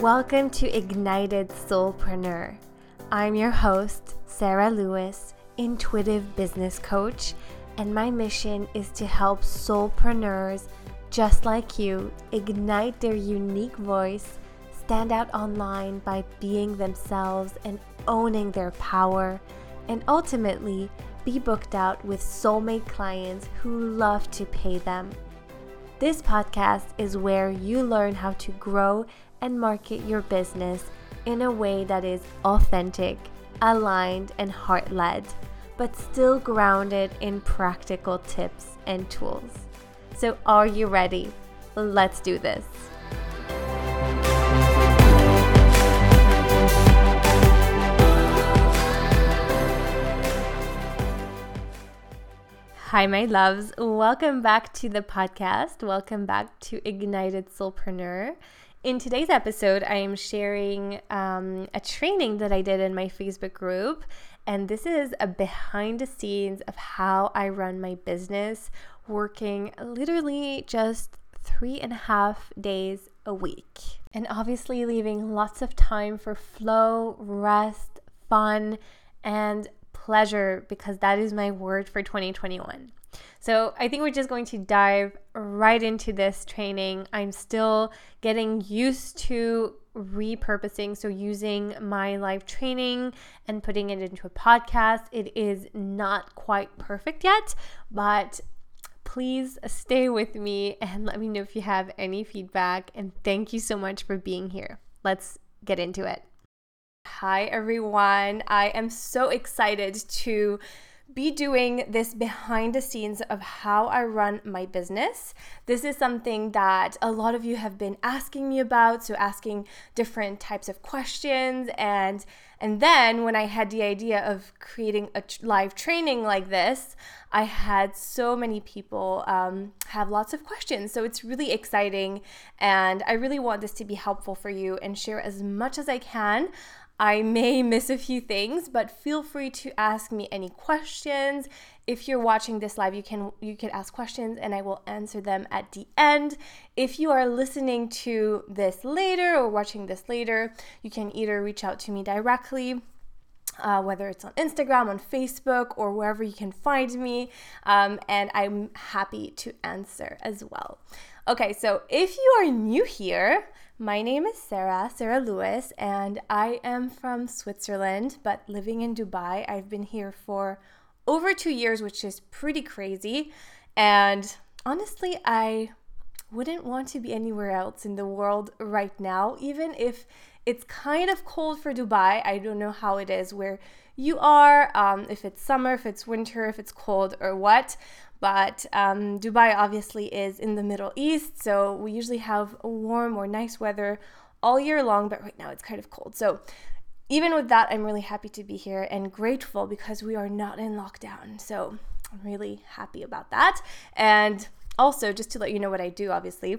Welcome to Ignited Soulpreneur. I'm your host, Sarah Lewis, intuitive business coach, and my mission is to help soulpreneurs just like you ignite their unique voice, stand out online by being themselves and owning their power, and ultimately be booked out with soulmate clients who love to pay them. This podcast is where you learn how to grow and market your business in a way that is authentic, aligned, and heart led, but still grounded in practical tips and tools. So, are you ready? Let's do this. Hi, my loves. Welcome back to the podcast. Welcome back to Ignited Soulpreneur. In today's episode, I am sharing um, a training that I did in my Facebook group. And this is a behind the scenes of how I run my business, working literally just three and a half days a week. And obviously, leaving lots of time for flow, rest, fun, and pleasure because that is my word for 2021. So I think we're just going to dive right into this training. I'm still getting used to repurposing, so using my live training and putting it into a podcast. It is not quite perfect yet, but please stay with me and let me know if you have any feedback. And thank you so much for being here. Let's get into it. Hi, everyone. I am so excited to be doing this behind the scenes of how I run my business. This is something that a lot of you have been asking me about, so asking different types of questions and and then when I had the idea of creating a live training like this, I had so many people um, have lots of questions. So it's really exciting, and I really want this to be helpful for you and share as much as I can. I may miss a few things, but feel free to ask me any questions. If you're watching this live, you can you can ask questions and I will answer them at the end. If you are listening to this later or watching this later, you can either reach out to me directly uh, whether it's on Instagram, on Facebook, or wherever you can find me. Um, and I'm happy to answer as well. Okay, so if you are new here, my name is Sarah, Sarah Lewis, and I am from Switzerland, but living in Dubai. I've been here for over two years, which is pretty crazy. And honestly, I wouldn't want to be anywhere else in the world right now, even if it's kind of cold for Dubai. I don't know how it is where you are, um, if it's summer, if it's winter, if it's cold, or what. But um, Dubai obviously is in the Middle East, so we usually have warm or nice weather all year long, but right now it's kind of cold. So even with that, I'm really happy to be here and grateful because we are not in lockdown. So I'm really happy about that. And also, just to let you know what I do, obviously,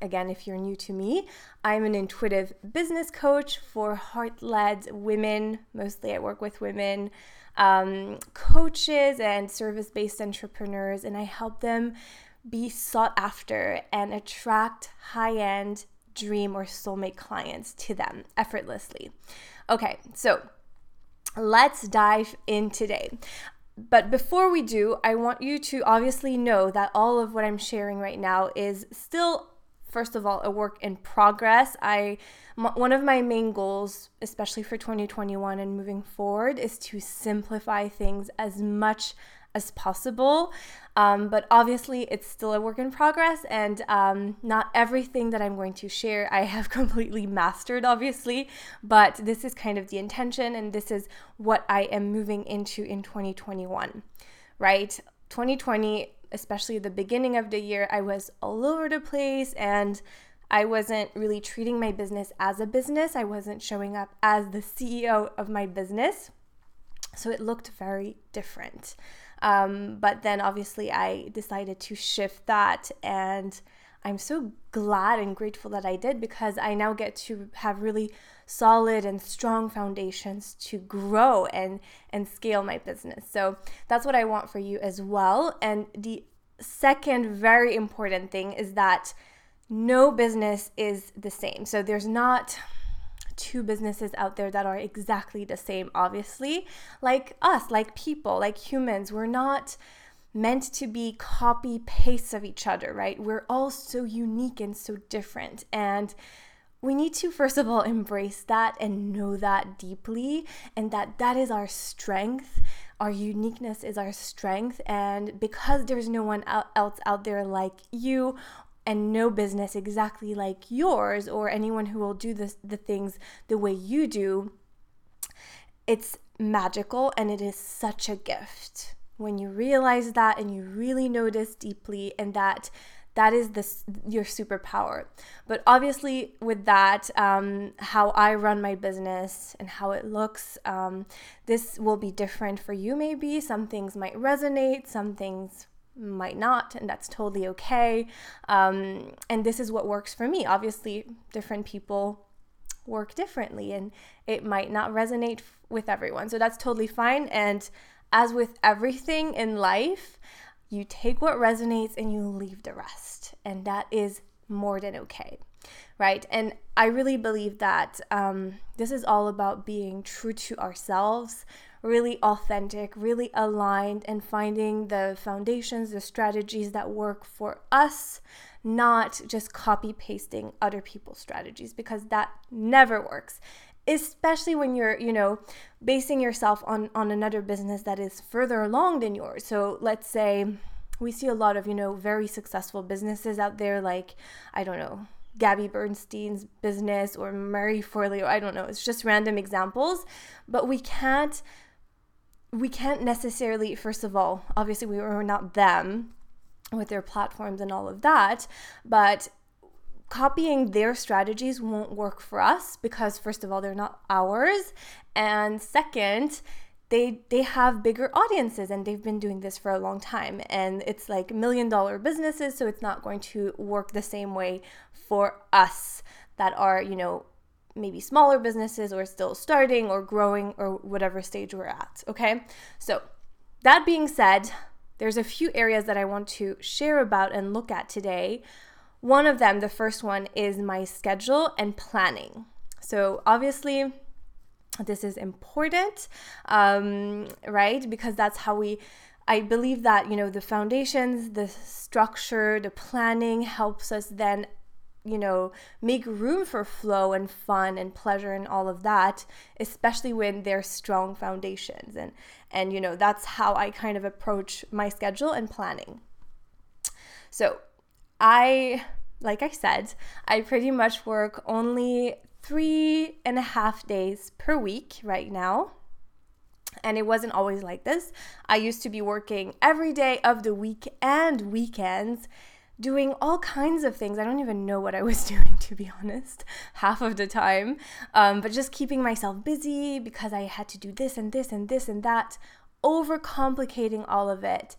again, if you're new to me, I'm an intuitive business coach for heart led women. Mostly I work with women um, coaches and service based entrepreneurs, and I help them be sought after and attract high end dream or soulmate clients to them effortlessly. Okay, so let's dive in today. But before we do, I want you to obviously know that all of what I'm sharing right now is still first of all a work in progress. I one of my main goals, especially for 2021 and moving forward, is to simplify things as much as possible. Um, but obviously, it's still a work in progress, and um, not everything that I'm going to share I have completely mastered, obviously. But this is kind of the intention, and this is what I am moving into in 2021, right? 2020 especially the beginning of the year, I was all over the place and I wasn't really treating my business as a business. I wasn't showing up as the CEO of my business. So it looked very different. Um, but then obviously I decided to shift that and I'm so glad and grateful that I did because I now get to have really solid and strong foundations to grow and and scale my business. So that's what I want for you as well. And the second very important thing is that no business is the same. So there's not two businesses out there that are exactly the same, obviously. Like us, like people, like humans, we're not meant to be copy pastes of each other, right? We're all so unique and so different. And we need to first of all embrace that and know that deeply and that that is our strength. Our uniqueness is our strength. And because there's no one else out there like you and no business exactly like yours or anyone who will do this, the things the way you do, it's magical and it is such a gift. When you realize that and you really notice deeply and that that is this your superpower but obviously with that um, how i run my business and how it looks um, this will be different for you maybe some things might resonate some things might not, and that's totally okay. Um, and this is what works for me. Obviously, different people work differently, and it might not resonate with everyone. So that's totally fine. And as with everything in life, you take what resonates and you leave the rest. And that is more than okay. Right. And I really believe that um, this is all about being true to ourselves, really authentic, really aligned, and finding the foundations, the strategies that work for us, not just copy pasting other people's strategies because that never works. Especially when you're, you know, basing yourself on on another business that is further along than yours. So let's say we see a lot of, you know, very successful businesses out there like I don't know, Gabby Bernstein's business or Marie Forleo. I don't know. It's just random examples. But we can't we can't necessarily, first of all, obviously, we were not them with their platforms and all of that, but copying their strategies won't work for us because, first of all, they're not ours. And second, they they have bigger audiences and they've been doing this for a long time and it's like million dollar businesses so it's not going to work the same way for us that are you know maybe smaller businesses or still starting or growing or whatever stage we're at. Okay. So, that being said, there's a few areas that I want to share about and look at today. One of them, the first one, is my schedule and planning. So, obviously, this is important, um, right? Because that's how we. I believe that, you know, the foundations, the structure, the planning helps us then you know, make room for flow and fun and pleasure and all of that, especially when there's strong foundations. And and you know, that's how I kind of approach my schedule and planning. So, I like I said, I pretty much work only three and a half days per week right now. And it wasn't always like this. I used to be working every day of the week and weekends doing all kinds of things. I don't even know what I was doing, to be honest, half of the time. Um, but just keeping myself busy because I had to do this and this and this and that, overcomplicating all of it.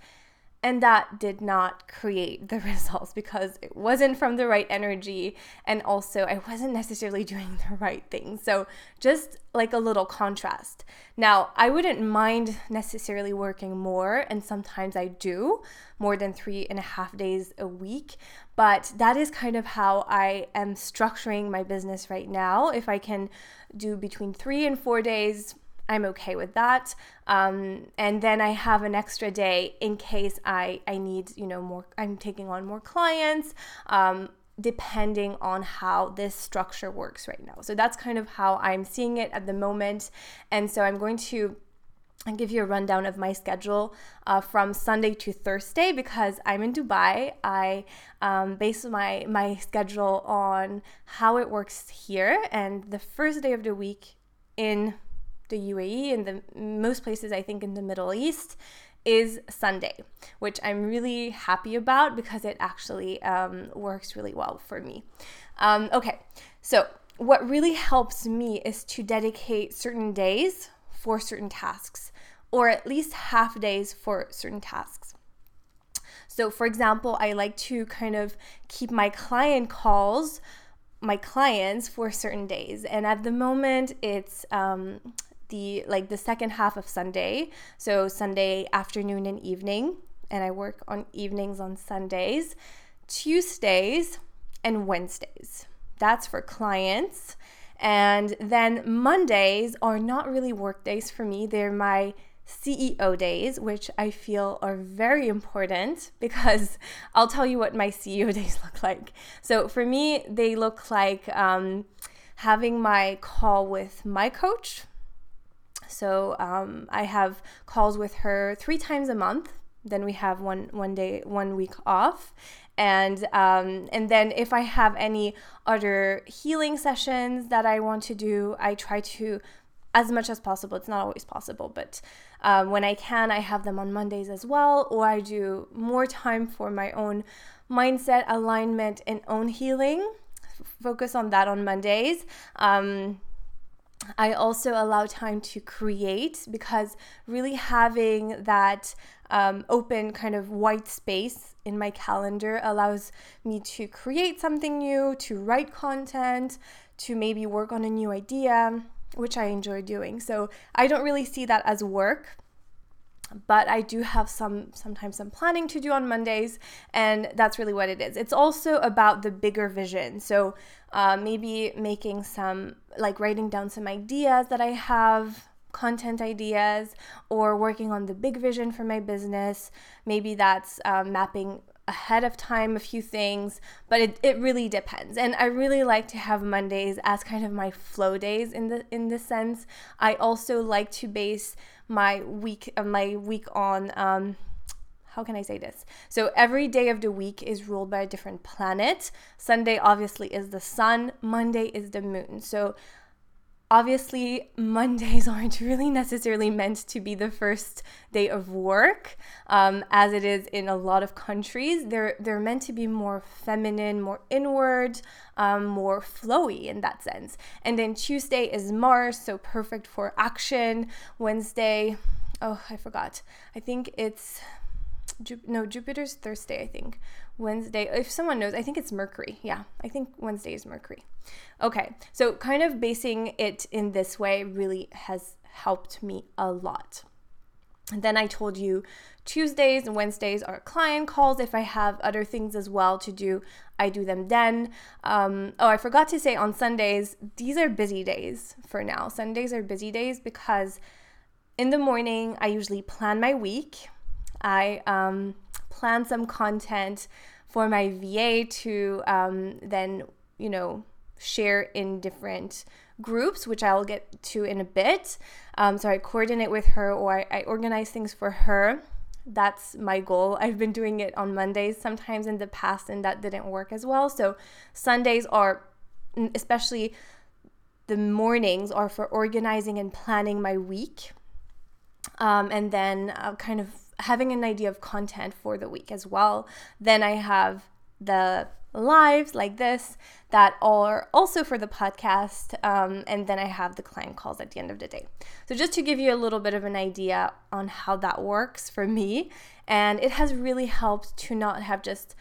And that did not create the results because it wasn't from the right energy. And also, I wasn't necessarily doing the right thing. So, just like a little contrast. Now, I wouldn't mind necessarily working more, and sometimes I do more than three and a half days a week. But that is kind of how I am structuring my business right now. If I can do between three and four days, I'm okay with that. Um, and then I have an extra day in case I, I need, you know, more, I'm taking on more clients, um, depending on how this structure works right now. So that's kind of how I'm seeing it at the moment. And so I'm going to and give you a rundown of my schedule uh, from Sunday to Thursday because I'm in Dubai. I um, base my my schedule on how it works here, and the first day of the week in the UAE and the most places I think in the Middle East is Sunday, which I'm really happy about because it actually um, works really well for me. Um, okay, so what really helps me is to dedicate certain days for certain tasks, or at least half days for certain tasks. So, for example, I like to kind of keep my client calls, my clients for certain days. And at the moment, it's um, the like the second half of Sunday. So Sunday afternoon and evening, and I work on evenings on Sundays. Tuesdays and Wednesdays. That's for clients. And then Mondays are not really work days for me. They're my CEO days, which I feel are very important because I'll tell you what my CEO days look like. So for me, they look like um, having my call with my coach. So um, I have calls with her three times a month. Then we have one one day one week off, and um, and then if I have any other healing sessions that I want to do, I try to as much as possible. It's not always possible, but um, when I can, I have them on Mondays as well, or I do more time for my own mindset alignment and own healing. Focus on that on Mondays. Um, I also allow time to create because really having that um, open kind of white space in my calendar allows me to create something new, to write content, to maybe work on a new idea, which I enjoy doing. So I don't really see that as work. But I do have some sometimes some planning to do on Mondays, and that's really what it is. It's also about the bigger vision. So uh, maybe making some like writing down some ideas that I have content ideas or working on the big vision for my business. Maybe that's um, mapping ahead of time a few things, but it, it really depends. And I really like to have Mondays as kind of my flow days in the in this sense. I also like to base my week uh, my week on um, how can I say this? So every day of the week is ruled by a different planet. Sunday obviously is the sun, Monday is the moon. So obviously mondays aren't really necessarily meant to be the first day of work. Um, as it is in a lot of countries they're they're meant to be more feminine more inward um, more flowy in that sense. And then tuesday is mars so perfect for action. Wednesday oh i forgot. I think it's no jupiter's thursday i think wednesday if someone knows i think it's mercury yeah i think wednesday is mercury Okay, so kind of basing it in this way really has helped me a lot. Then I told you Tuesdays and Wednesdays are client calls. If I have other things as well to do, I do them then. Um, oh, I forgot to say on Sundays, these are busy days for now. Sundays are busy days because in the morning, I usually plan my week. I um, plan some content for my VA to um, then, you know, share in different groups, which I'll get to in a bit. Um, so I coordinate with her or I, I organize things for her. That's my goal. I've been doing it on Mondays sometimes in the past, and that didn't work as well. So Sundays are, especially the mornings, are for organizing and planning my week. Um, and then uh, kind of having an idea of content for the week as well. Then I have the lives like this that are also for the podcast. Um, and then I have the client calls at the end of the day. So, just to give you a little bit of an idea on how that works for me, and it has really helped to not have just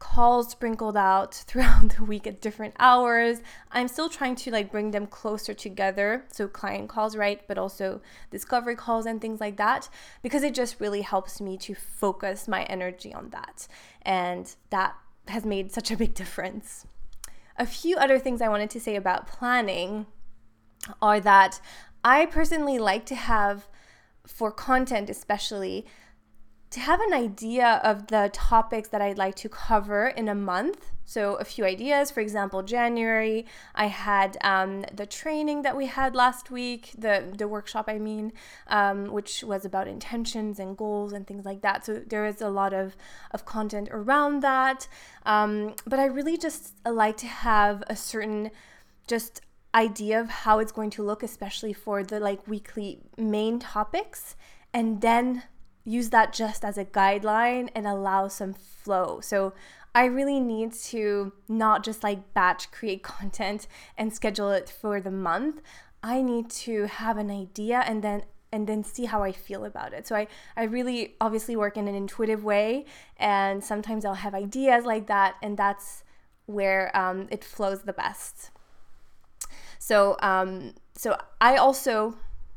calls sprinkled out throughout the week at different hours. I'm still trying to like bring them closer together. So client calls, right? But also discovery calls and things like that because it just really helps me to focus my energy on that. And that has made such a big difference. A few other things I wanted to say about planning are that I personally like to have, for content especially, to have an idea of the topics that I'd like to cover in a month. So, a few ideas. For example, January, I had um, the training that we had last week, the, the workshop, I mean, um, which was about intentions and goals and things like that. So, there is a lot of, of content around that. Um, but I really just like to have a certain just idea of how it's going to look, especially for the like weekly main topics. And then use that just as a guideline and allow some flow. So I really need to not just like batch create content and schedule it for the month. I need to have an idea and then and then see how I feel about it. So I, I really obviously work in an intuitive way and sometimes I'll have ideas like that and that's where um, it flows the best. So um, so I also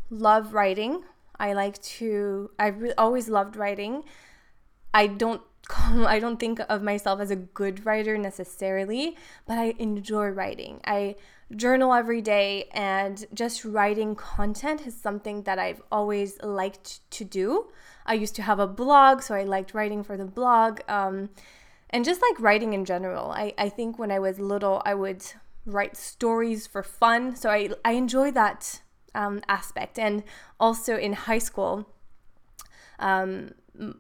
love writing I like to, I re- always loved writing. I don't I don't think of myself as a good writer necessarily, but I enjoy writing. I journal every day, and just writing content is something that I've always liked to do. I used to have a blog, so I liked writing for the blog. Um, and just like writing in general. I, I think when I was little, I would write stories for fun. So I, I enjoy that um, aspect. And also in high school, um,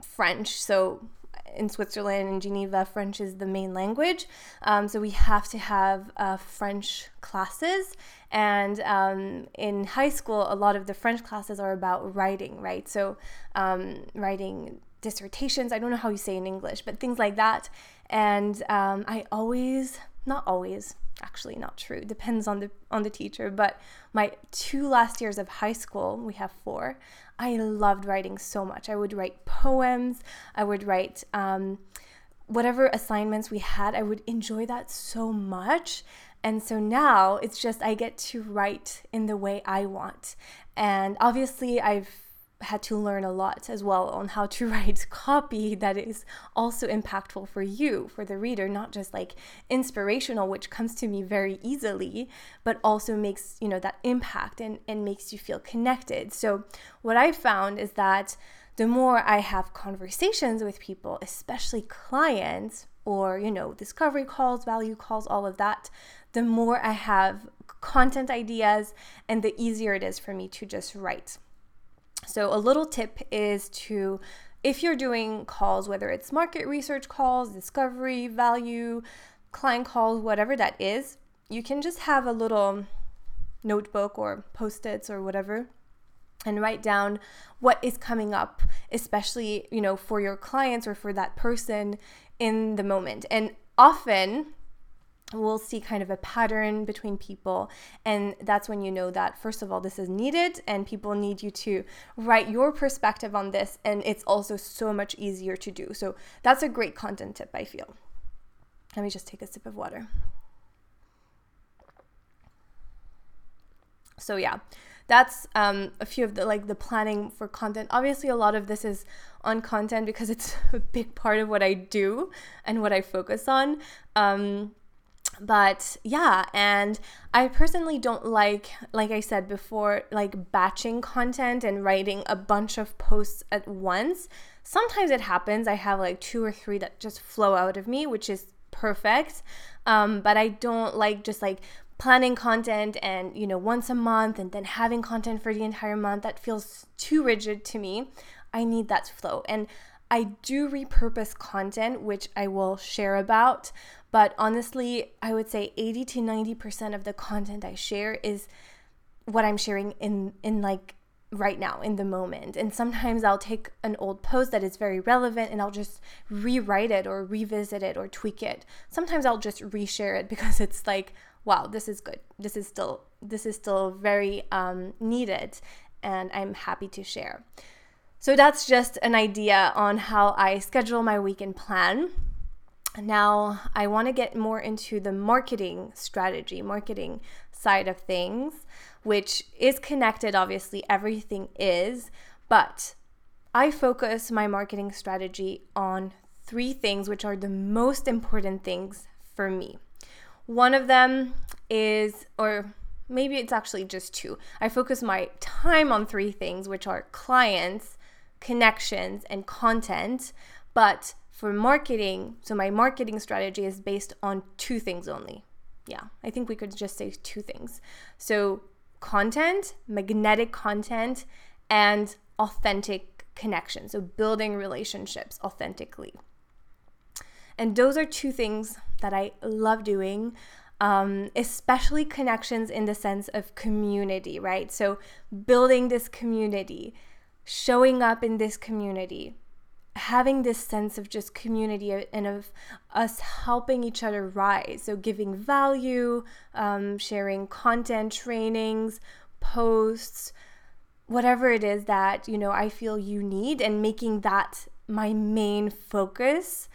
French. So in Switzerland and Geneva, French is the main language. Um, so we have to have uh, French classes. And um, in high school, a lot of the French classes are about writing, right? So um, writing dissertations, I don't know how you say in English, but things like that. And um, I always, not always, actually not true. Depends on the on the teacher but my two last years of high school we have four i loved writing so much. I would write poems i would write um, whatever assignments we had i would enjoy that so much. And so now it's just i get to write in the way i want. And obviously i've had to learn a lot as well on how to write copy that is also impactful for you, for the reader, not just like inspirational, which comes to me very easily, but also makes, you know, that impact and, and makes you feel connected. So what I found is that the more I have conversations with people, especially clients or, you know, discovery calls, value calls, all of that, the more I have content ideas and the easier it is for me to just write. So, a little tip is to, if you're doing calls, whether it's market research calls, discovery, value, client calls, whatever that is, you can just have a little notebook or post its or whatever and write down what is coming up especially you know for your clients or for that person in the moment. And often we'll see kind of a pattern between people. And that's when you know that, first of all, this is needed and people need you to write your perspective on this. And it's also so much easier to do. So that's a great content tip, I feel. Let me just take a sip of water. So, yeah, that's um, a few of the like the planning for content. Obviously, a lot of this is on content because it's a big part of what I do and what I focus on. Um, but yeah and i personally don't like like i said before like batching content and writing a bunch of posts at once. Sometimes it happens i have like two or three that just flow out of me which is perfect. Um, but i don't like just like planning content and you know once a month and then having content for the entire month. That feels too rigid to me. I need that flow. And I do repurpose content, which I will share about, but honestly, I would say 80 to 90% of the content I share is what I'm sharing in in like right now in the moment. And sometimes I'll take an old post that is very relevant and I'll just rewrite it or revisit it or tweak it. Sometimes I'll just reshare it because it's like, wow, this is good. This is still this is still very um, needed, and I'm happy to share. So that's just an idea on how I schedule my weekend plan. Now, I want to get more into the marketing strategy, marketing side of things, which is connected, obviously, everything is, but I focus my marketing strategy on three things, which are the most important things for me. One of them is, or maybe it's actually just two. I focus my time on three things, which are clients, connections, and content, but for marketing, so my marketing strategy is based on two things only. Yeah, I think we could just say two things. So, content, magnetic content, and authentic connection. So, building relationships authentically. And those are two things that I love doing, um, especially connections in the sense of community, right? So, building this community, showing up in this community, having this sense of just community and of us helping each other rise. So, giving value, um, sharing content, trainings, posts, whatever it is that, you know, I feel you need, and making that my main focus.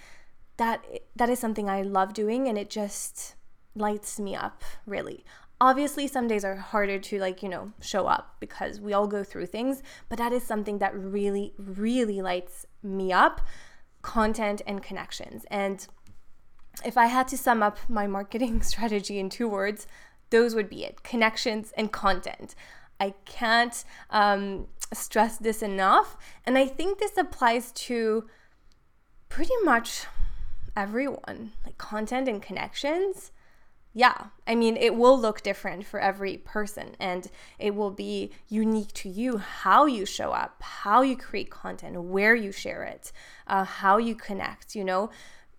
That, that is something I love doing, and it just lights me up, really. Obviously, some days are harder to, like, you know, show up because we all go through things, but that is something that really, really lights me up. content and connections. And if I had to sum up my marketing strategy in two words, those would be it connections and content. I can't um, stress this enough. And I think this applies to pretty much everyone like content and connections. Yeah, I mean, it will look different for every person and it will be unique to you how you show up, how you create content, where you share it, uh, how you connect, you know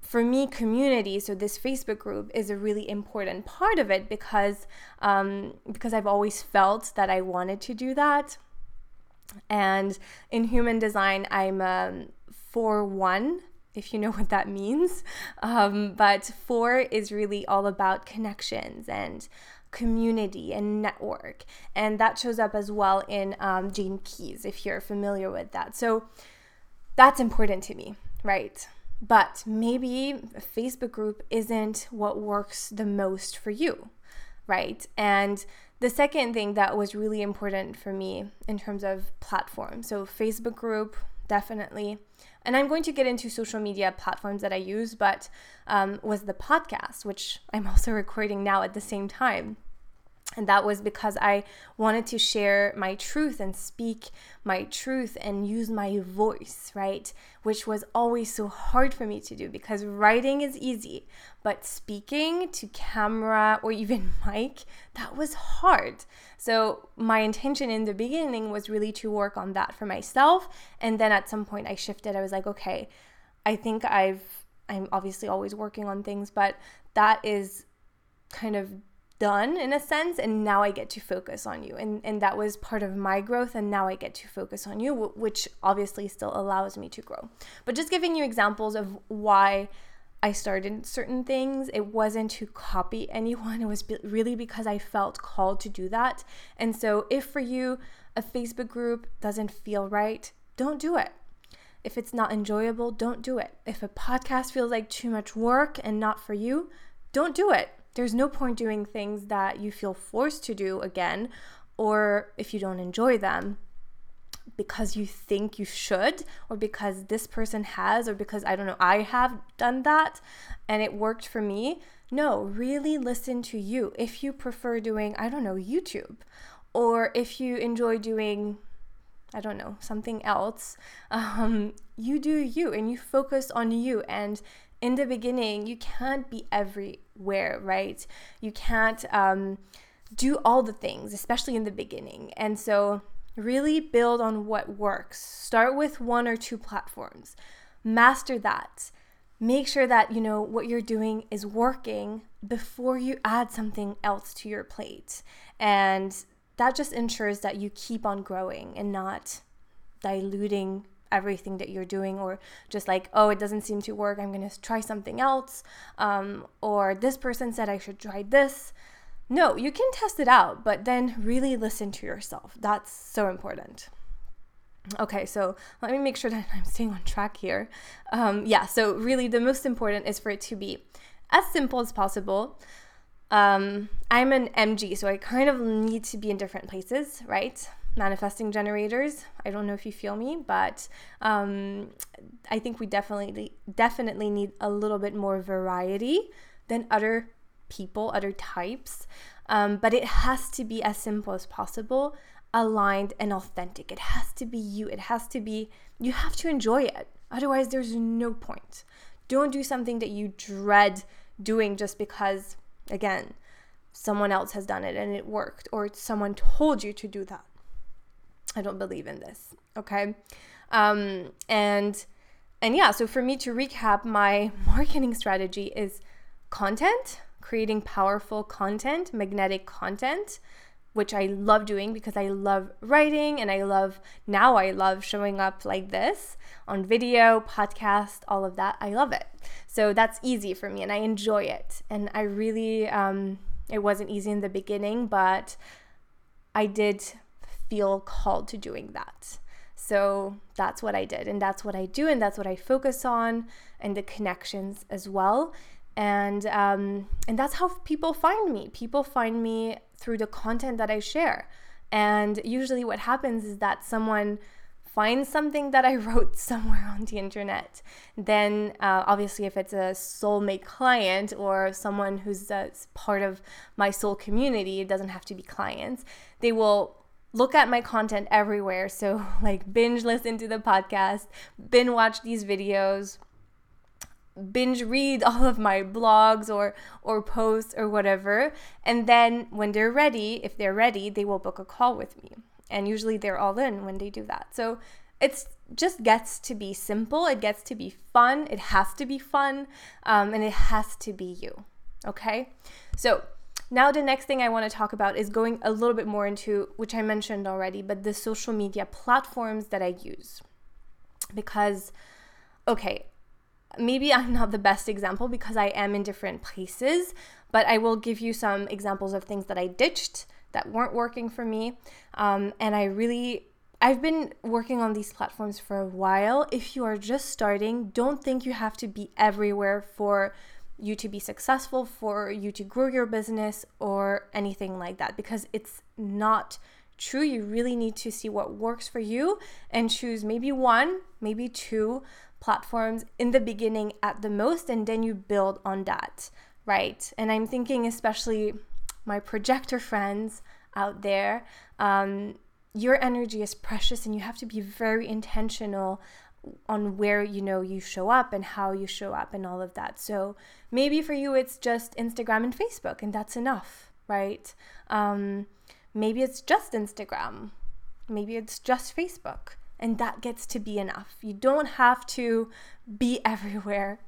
for me, community, so this Facebook group is a really important part of it because um, because I've always felt that I wanted to do that. And in human design, I'm um, four one, if you know what that means. Um, but four is really all about connections and community and network, and that shows up as well in um, Gene Keys, if you're familiar with that. So that's important to me, right? But maybe a Facebook group isn't what works the most for you, right? And the second thing that was really important for me in terms of platform so, Facebook group, definitely. And I'm going to get into social media platforms that I use, but um, was the podcast, which I'm also recording now at the same time. And that was because I wanted to share my truth and speak my truth and use my voice, right? Which was always so hard for me to do because writing is easy, but speaking to camera or even mic, that was hard. So, my intention in the beginning was really to work on that for myself. And then at some point, I shifted. I was like, okay, I think I've, I'm obviously always working on things, but that is kind of done in a sense and now i get to focus on you. And and that was part of my growth and now i get to focus on you which obviously still allows me to grow. But just giving you examples of why i started certain things it wasn't to copy anyone it was really because i felt called to do that. And so if for you a facebook group doesn't feel right don't do it. If it's not enjoyable don't do it. If a podcast feels like too much work and not for you don't do it there's no point doing things that you feel forced to do again, or if you don't enjoy them because you think you should, or because this person has, or because I don't know, I have done that and it worked for me. No, really listen to you. If you prefer doing, I don't know, YouTube, or if you enjoy doing I don't know, something else, um, you do you and you focus on you. And in the beginning, you can't be everywhere, right? You can't um, do all the things, especially in the beginning. And so, really build on what works. Start with one or two platforms, master that. Make sure that you know what you're doing is working before you add something else to your plate. And that just ensures that you keep on growing and not diluting everything that you're doing or just like oh it doesn't seem to work i'm to try something else um, or this person said i should try this no you can test it out but then really listen to yourself that's so important Okay, so let me make sure that I'm staying on track here. Um, yeah, so really the most important is for it to be as simple as possible. Um, I'm an MG, so I kind of need to be in different places, right? Manifesting generators. I don't know if you feel me, but um, I think we definitely definitely need a little bit more variety than other people, other types. Um, but it has to be as simple as possible, aligned and authentic. It has to be you. It has to be you have to enjoy it. Otherwise, there's no point. Don't do something that you dread doing just because, again, someone else has done it and it worked, or someone told you to do that. I don't believe in this. Okay. Um, and and yeah, so for me to recap, my marketing strategy is content, creating powerful content, magnetic content, which I love doing because I love writing and I love now I love showing up like this on video, podcast, all of that. I love it. So that's easy for me and I enjoy it. And I really, um, it wasn't easy in the beginning, but I did feel called to doing that. So that's what I did, and that's what I do, and that's what I focus on, and the connections as well. And um, and that's how people find me. People find me through the content that I share. And usually, what happens is that someone finds something that I wrote somewhere on the internet. Then, uh, obviously, if it's a soulmate client or someone who's uh, part of my soul community, it doesn't have to be clients, they will look at my content everywhere. So, like, binge listen to the podcast, binge watch these videos binge read all of my blogs or or posts or whatever. And then when they're ready if they're ready they will book a call with me. And usually they're all in when they do that. So it's just gets to be simple. It gets to be fun. It has to be fun. Um, and it has to be you. Okay? So now the next thing i want to talk about is going a little bit more into which i mentioned already but the social media platforms that i use because okay maybe I'm not the best example because I am in different places, but I will give you some examples of things that I ditched that weren't working for me. Um, and I really, I've been working on these platforms for a while. If you are just starting, don't think you have to be everywhere for you to be successful, for you to grow your business, or anything like that, because it's not true. You really need to see what works for you and choose maybe one, maybe two platforms in the beginning at the most, and then you build on that, right? And I'm thinking, especially my projector friends out there, um, your energy is precious, and you have to be very intentional on where you know you show up and how you show up and all of that. So maybe for you it's just Instagram and Facebook and that's enough, right? Um, maybe it's just Instagram. Maybe it's just Facebook and that gets to be enough. You don't have to be everywhere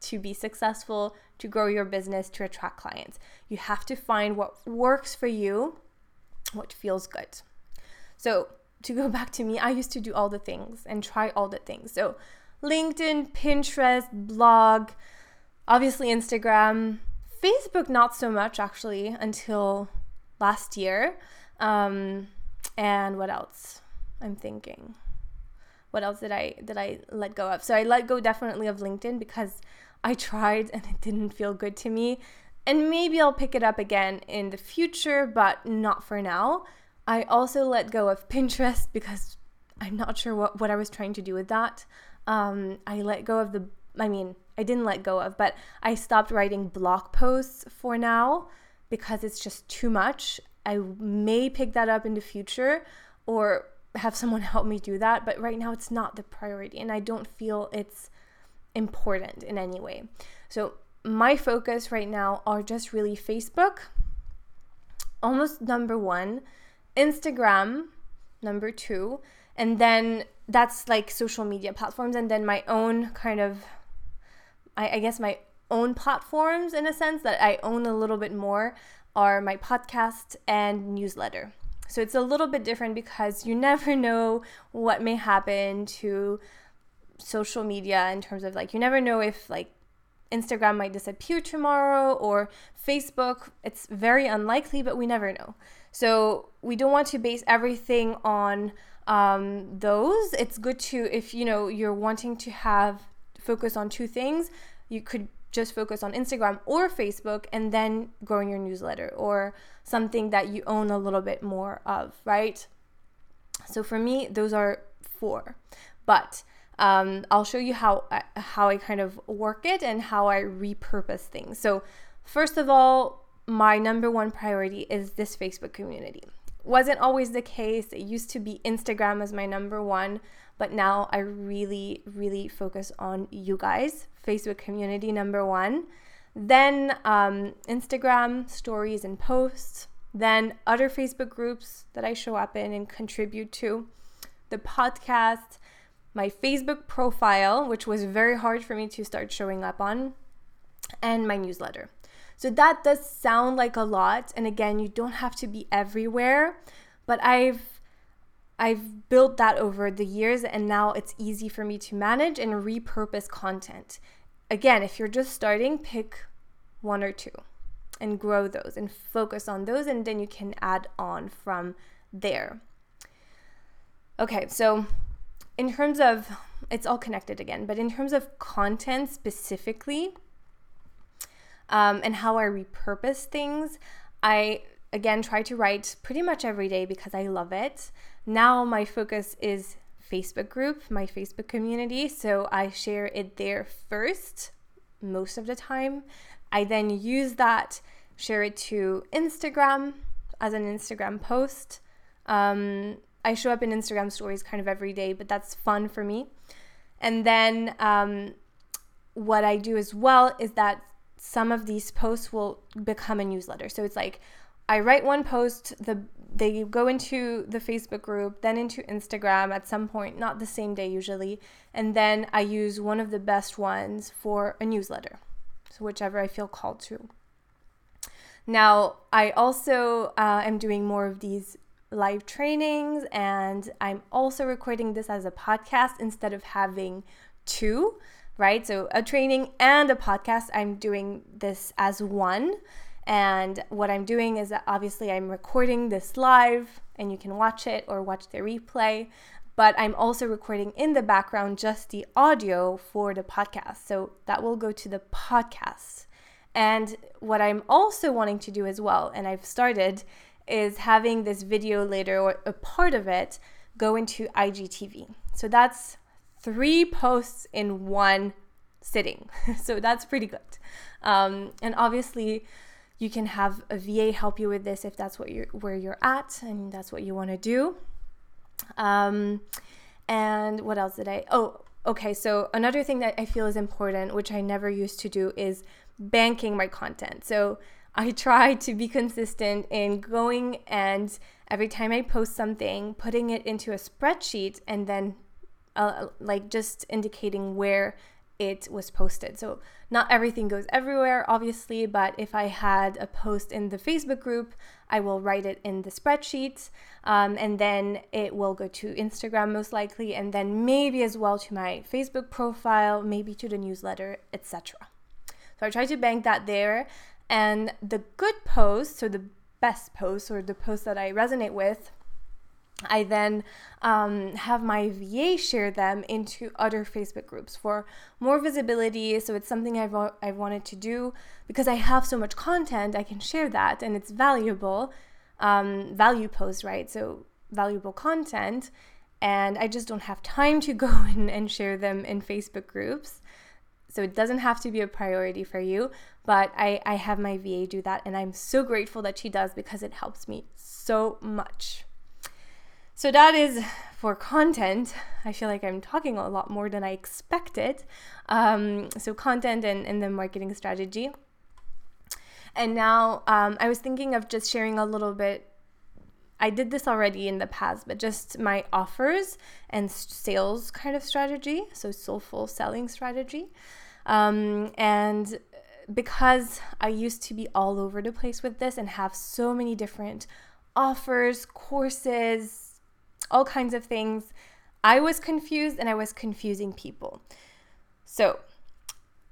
to be successful, to grow your business, to attract clients. You have to find what works for you, what feels good. So, to go back to me, I used to do all the things and try all the things. So, LinkedIn, Pinterest, blog, obviously Instagram, Facebook, not so much actually until last year. Um, and what else? I'm thinking what else did I did I let go of? So I let go definitely of LinkedIn because I tried and it didn't feel good to me. And maybe I'll pick it up again in the future, but not for now. I also let go of Pinterest because I'm not sure what, what I was trying to do with that. Um, I let go of the, I mean, I didn't let go of, but I stopped writing blog posts for now because it's just too much. I may pick that up in the future or have someone help me do that, but right now it's not the priority and I don't feel it's important in any way. So, my focus right now are just really Facebook, almost number one, Instagram, number two, and then that's like social media platforms, and then my own kind of, I, I guess, my own platforms in a sense that I own a little bit more are my podcast and newsletter. So it's a little bit different because you never know what may happen to social media in terms of like, you never know if like Instagram might disappear tomorrow or Facebook. It's very unlikely, but we never know. So we don't want to base everything on um, those. It's good to, if you know, you're wanting to have focus on two things, you could just focus on Instagram or Facebook and then growing your newsletter or something that you own a little bit more of, right? So for me, those are four. But um, I'll show you how how I kind of work it and how I repurpose things. So first of all, my number one priority is this Facebook community. Wasn't always the case. It used to be Instagram as my number one, but now I really, really focus on you guys, Facebook community number one. Then um, Instagram stories and posts. Then other Facebook groups that I show up in and contribute to. The podcast, my Facebook profile, which was very hard for me to start showing up on, and my newsletter. So that does sound like a lot. And again, you don't have to be everywhere, but I've I've built that over the years and now it's easy for me to manage and repurpose content. Again, if you're just starting, pick one or two and grow those and focus on those and then you can add on from there. Okay, so in terms of it's all connected again, but in terms of content specifically, um, and how I repurpose things. I again try to write pretty much every day because I love it. Now my focus is Facebook group, my Facebook community. So I share it there first, most of the time. I then use that, share it to Instagram as an Instagram post. Um, I show up in Instagram stories kind of every day, but that's fun for me. And then um, what I do as well is that some of these posts will become a newsletter. So it's like I write one post, the they go into the Facebook group, then into Instagram at some point, not the same day usually, and then I use one of the best ones for a newsletter. So whichever I feel called to. Now, I also uh, am doing more of these live trainings, and I'm also recording this as a podcast instead of having two, right? So, a training and a podcast, I'm doing this as one. And what I'm doing is obviously I'm recording this live and you can watch it or watch the replay, but I'm also recording in the background just the audio for the podcast. So that will go to the podcast. And what I'm also wanting to do as well, and I've started, is having this video later or a part of it go into IGTV. So that's three posts in one sitting. so that's pretty good. Um, and obviously, you can have a VA help you with this if that's what you're where you're at and that's what you want to do. Um, and what else did I? Oh, okay. So another thing that I feel is important, which I never used to do, is banking my content. So I try to be consistent in going and every time I post something, putting it into a spreadsheet and then uh, like just indicating where it was posted. So not everything goes everywhere, obviously, but if I had a post in the Facebook group, I will write it in the spreadsheet, um, and then it will go to Instagram most likely, and then maybe as well to my Facebook profile, maybe to the newsletter, etc. So I try to bank that there, and the good posts, so the best posts, or the posts that I resonate with, I then um, have my VA share them into other Facebook groups for more visibility. So it's something I've, I've wanted to do because I have so much content, I can share that and it's valuable. Um, value post, right? So valuable content. And I just don't have time to go in and share them in Facebook groups. So it doesn't have to be a priority for you, but I, I have my VA do that. And I'm so grateful that she does because it helps me so much. So that is for content. I feel like I'm talking a lot more than I expected. Um, so content and, and the marketing strategy. And now um, I was thinking of just sharing a little bit. I did this already in the past, but just my offers and sales kind of strategy. So soulful selling strategy. Um, and because I used to be all over the place with this and have so many different offers, courses, all kinds of things. I was confused and I was confusing people. So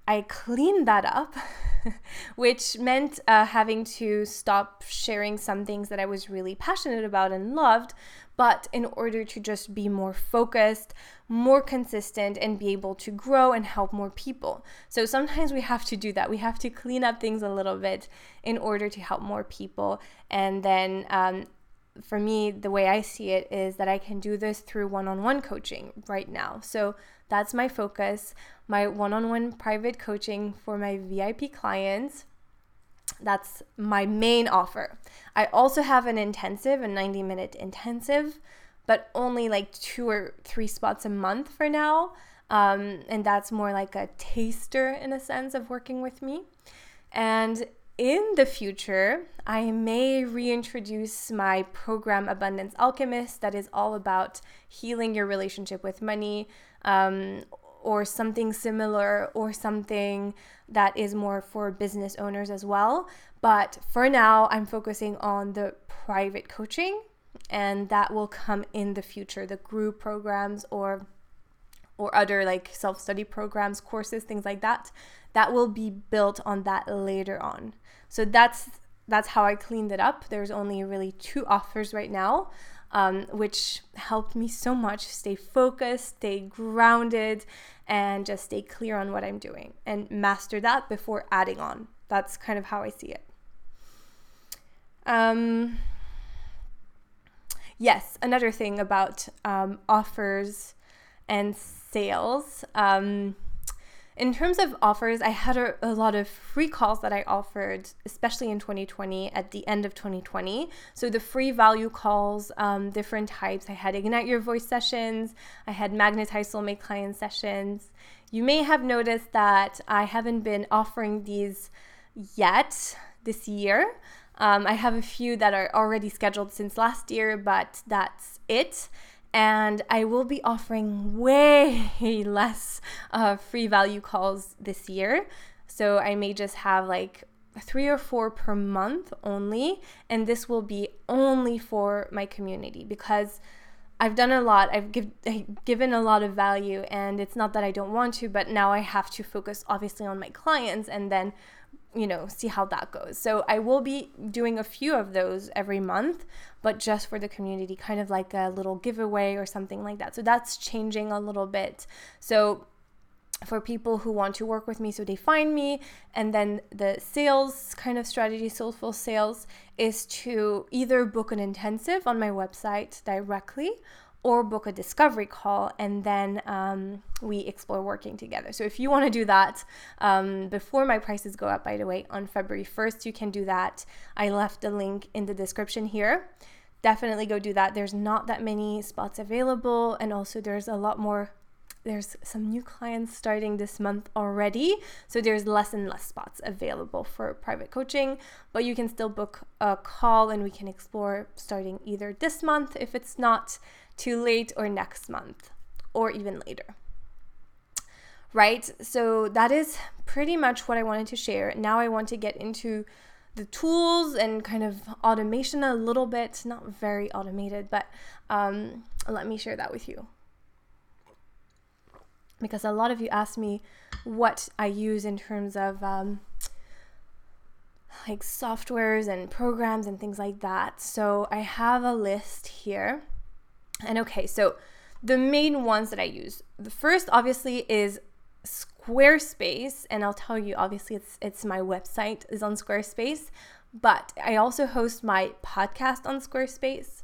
I cleaned that up, which meant uh, having to stop sharing some things that I was really passionate about and loved, but in order to just be more focused, more consistent, and be able to grow and help more people. So sometimes we have to do that. We have to clean up things a little bit in order to help more people. And then um, for me, the way I see it is that I can do this through one on one coaching right now. So that's my focus, my one on one private coaching for my VIP clients. That's my main offer. I also have an intensive, a 90 minute intensive, but only like two or three spots a month for now. Um, and that's more like a taster in a sense of working with me. And in the future, I may reintroduce my program Abundance Alchemist that is all about healing your relationship with money um, or something similar or something that is more for business owners as well. But for now, I'm focusing on the private coaching and that will come in the future the group programs or or other like self-study programs courses things like that that will be built on that later on so that's that's how I cleaned it up. There's only really two offers right now, um, which helped me so much stay focused, stay grounded, and just stay clear on what I'm doing and master that before adding on. That's kind of how I see it. Um, yes, another thing about um, offers and sales. Um, in terms of offers, I had a, a, lot of free calls that I offered, especially in 2020, at the end of 2020. So, the free value calls, um, different types. I had Ignite Your Voice sessions, I had Magnetize Soulmate Client sessions. You may have noticed that I haven't been offering these yet this year. Um, I have a few that are already scheduled since last year, but that's it and I will be offering way less uh, free value calls this year. So I may just have like three or four per month only, and this will be only for my community because I've done a lot. I've give, given a lot of value, and it's not that I don't want to, but now I have to focus obviously on my clients and then you know, see how that goes. So I will be doing a few of those every month, but just for the community, kind of like a little giveaway or something like that. So that's changing a little bit. So for people who want to work with me so they find me and then the sales kind of strategy soulful sales is to either book an intensive on my website directly or book a discovery call and then um, we explore working together. So if you want to do that um, before my prices go up, by the way, on February 1st, you can do that. I left the link in the description here. Definitely go do that. There's not that many spots available, and also there's a lot more. There's some new clients starting this month already, so there's less and less spots available for private coaching. But you can still book a call, and we can explore starting either this month if it's not too late or next month or even later. Right? So that is pretty much what I wanted to share. Now I want to get into the tools and kind of automation a little bit, not very automated, but um, let me share that with you. Because a lot of you ask me what I use in terms of um, like softwares and programs and things like that. So I have a list here and okay, so the main ones that I use. The first obviously is Squarespace, and I'll tell you obviously it's it's my website is on Squarespace, but I also host my podcast on Squarespace.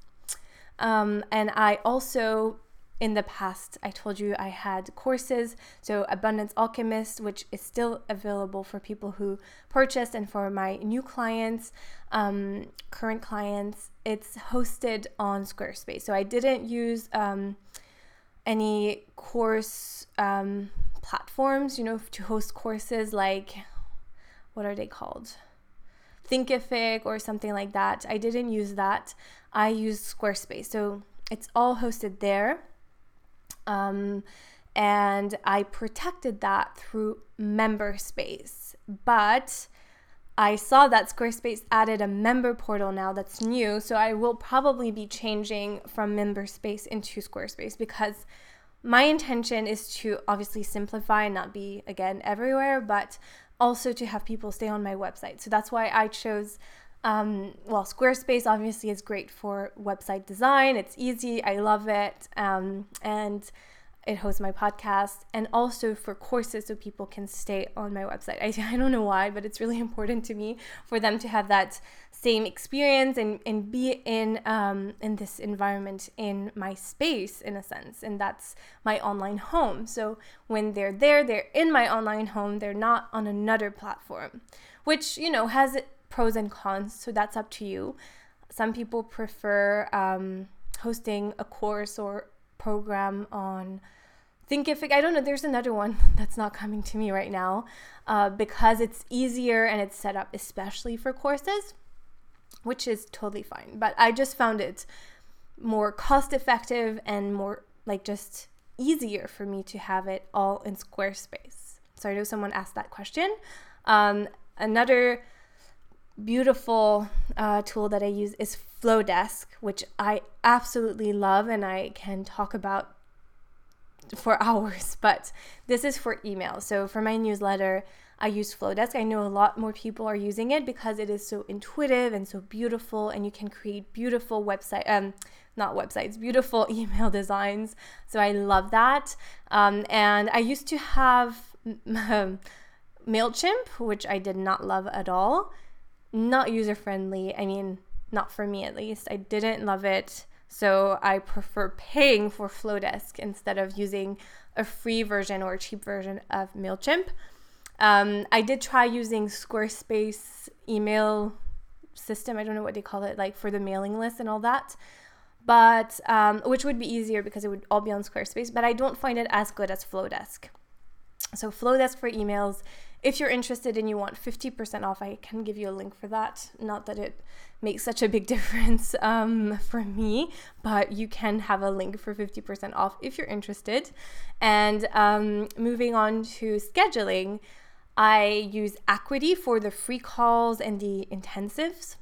Um, and I also in the past i told you i had courses so abundance alchemist which is still available for people who purchased and for my new clients um, current clients it's hosted on squarespace. So i didn't use um, any course um, platforms you know to host courses like what are they called? Thinkific or something like that. I didn't use that. I used squarespace. So it's all hosted there um, and I protected that through MemberSpace. But I saw that Squarespace added a member portal now that's new, so I will probably be changing from MemberSpace into Squarespace because my intention is to obviously simplify and not be again everywhere, but also to have people stay on my website. So that's why I chose um, well, Squarespace obviously is great for website design. It's easy. I love it. Um, and it hosts my podcast and also for courses so people can stay on my website. I, I don't know why, but it's really important to me for them to have that same experience and, and be in um, in this environment in my space in a sense and that's my online home so when they're there they're in my online home they're not on another platform which you know has pros and cons, so that's up to you. Some people prefer um, hosting a course or program on Thinkific. I don't know, there's another one that's not coming to me right now uh, because it's easier and it's set up especially for courses, which is totally fine. But I just found it more cost effective and more like just easier for me to have it all in Squarespace. So I know someone asked that question. Um, another beautiful uh, tool that I use is Flodesk, which I absolutely love and I can talk about for hours. But this is for email. So for my newsletter, I use Flodesk. I know a lot more people are using it because it is so intuitive and so beautiful, and you can create beautiful website, um, not websites, beautiful email designs. So I love that. Um, and I used to have um, Mailchimp, which I did not love at all not user friendly. I mean, not for me at least. I didn't love it. So I prefer paying for Flodesk instead of using a free version or a cheap version of MailChimp. Um, I did try using Squarespace email system. I don't know what they call it, like for the mailing list and all that. But um, which would be easier because it would all be on Squarespace. But I don't find it as good as Flodesk. So Flodesk for emails. If you're interested and you want 50% off, I can give you a link for that. Not that it makes such a big difference um, for me, but you can have a link for 50% off if you're interested. And um, moving on to scheduling, I use Equity for the free calls and the intensives.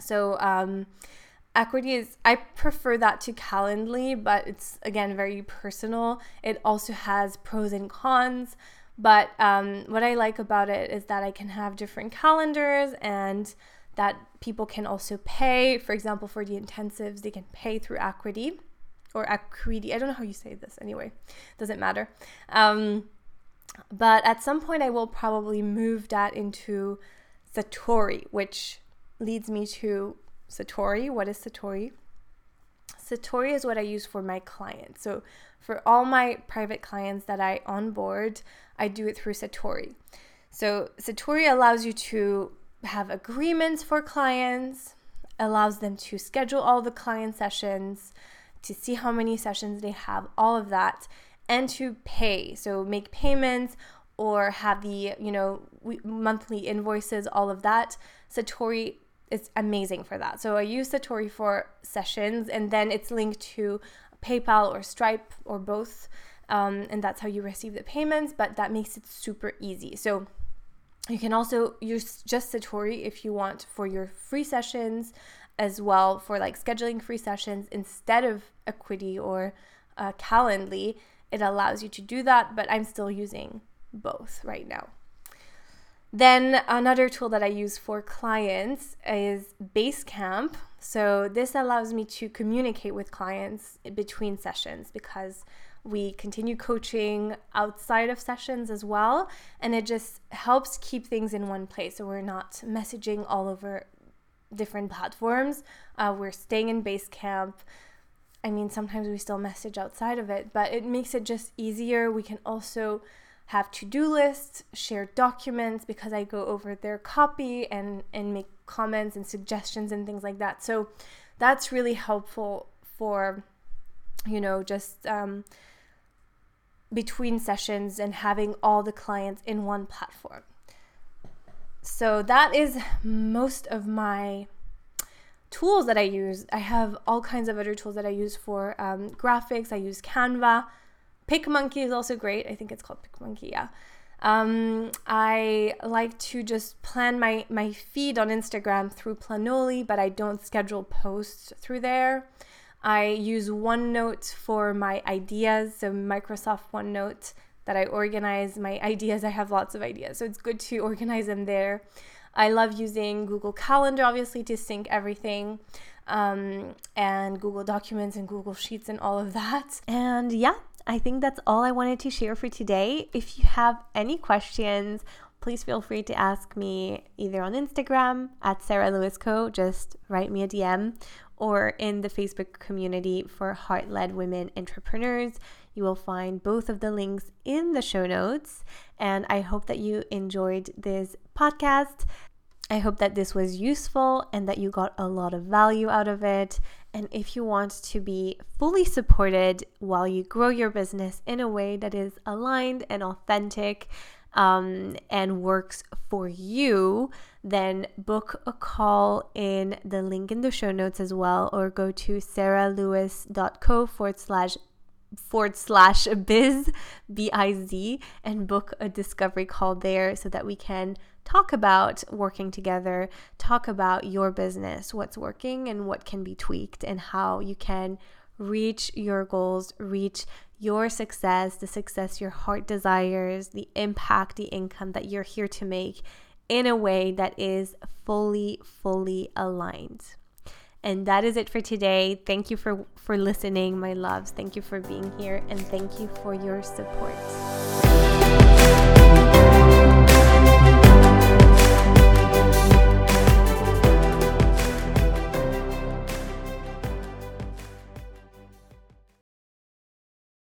So, um, Acuity is, I prefer that to Calendly, but it's again very personal. It also has pros and cons. But um, what I like about it is that I can have different calendars and that people can also pay. For example, for the intensives, they can pay through Acuity or Acuity. I don't know how you say this anyway, doesn't matter. Um, but at some point, I will probably move that into Satori, which leads me to Satori. What is Satori? Satori is what I use for my clients. So for all my private clients that I onboard, I do it through Satori. So Satori allows you to have agreements for clients, allows them to schedule all the client sessions, to see how many sessions they have, all of that and to pay. So make payments or have the, you know, monthly invoices, all of that. Satori is amazing for that. So I use Satori for sessions and then it's linked to PayPal or Stripe or both. Um, and that's how you receive the payments, but that makes it super easy. So you can also use just Satori if you want for your free sessions as well for like scheduling free sessions instead of Equity or uh, Calendly it allows you to do that, but I'm still using both right now. Then another tool that I use for clients is Basecamp. So this allows me to communicate with clients between sessions because we continue coaching outside of sessions as well. And it just helps keep things in one place. So we're not messaging all over different platforms. Uh, we're staying in Basecamp. I mean, sometimes we still message outside of it, but it makes it just easier. We can also have to-do lists, share documents because I go over their copy and and make comments and suggestions and things like that. So that's really helpful for you know just um, between sessions and having all the clients in one platform. So that is most of my tools that I use. I have all kinds of other tools that I use for um, graphics. I use Canva. PicMonkey is also great. I think it's called PicMonkey, yeah. Um, I like to just plan my, my feed on Instagram through Planoly, but I don't schedule posts through there. I use OneNote for my ideas, so Microsoft OneNote that I organize my ideas. I have lots of ideas, so it's good to organize them there. I love using Google Calendar, obviously, to sync everything, um, and Google Documents and Google Sheets and all of that. And yeah, I think that's all I wanted to share for today. If you have any questions, please feel free to ask me either on Instagram at Sarah Lewis Co. Just write me a DM or in the Facebook community for heart led women entrepreneurs. You will find both of the links in the show notes. And I hope that you enjoyed this podcast. I hope that this was useful and that you got a lot of value out of it. And if you want to be fully supported while you grow your business in a way that is aligned and authentic um, and works for you, then book a call in the link in the show notes as well, or go to sarahlewis.co forward slash forward slash biz, B I Z, and book a discovery call there so that we can talk about working together, talk about your business, what's working and what can be tweaked, and how you can reach your goals, reach your success, the success your heart desires, the impact, the income that you're here to make in a way that is fully, fully aligned. And that is it for today. Thank you for, for listening, my loves. Thank you for being here and thank you for your support.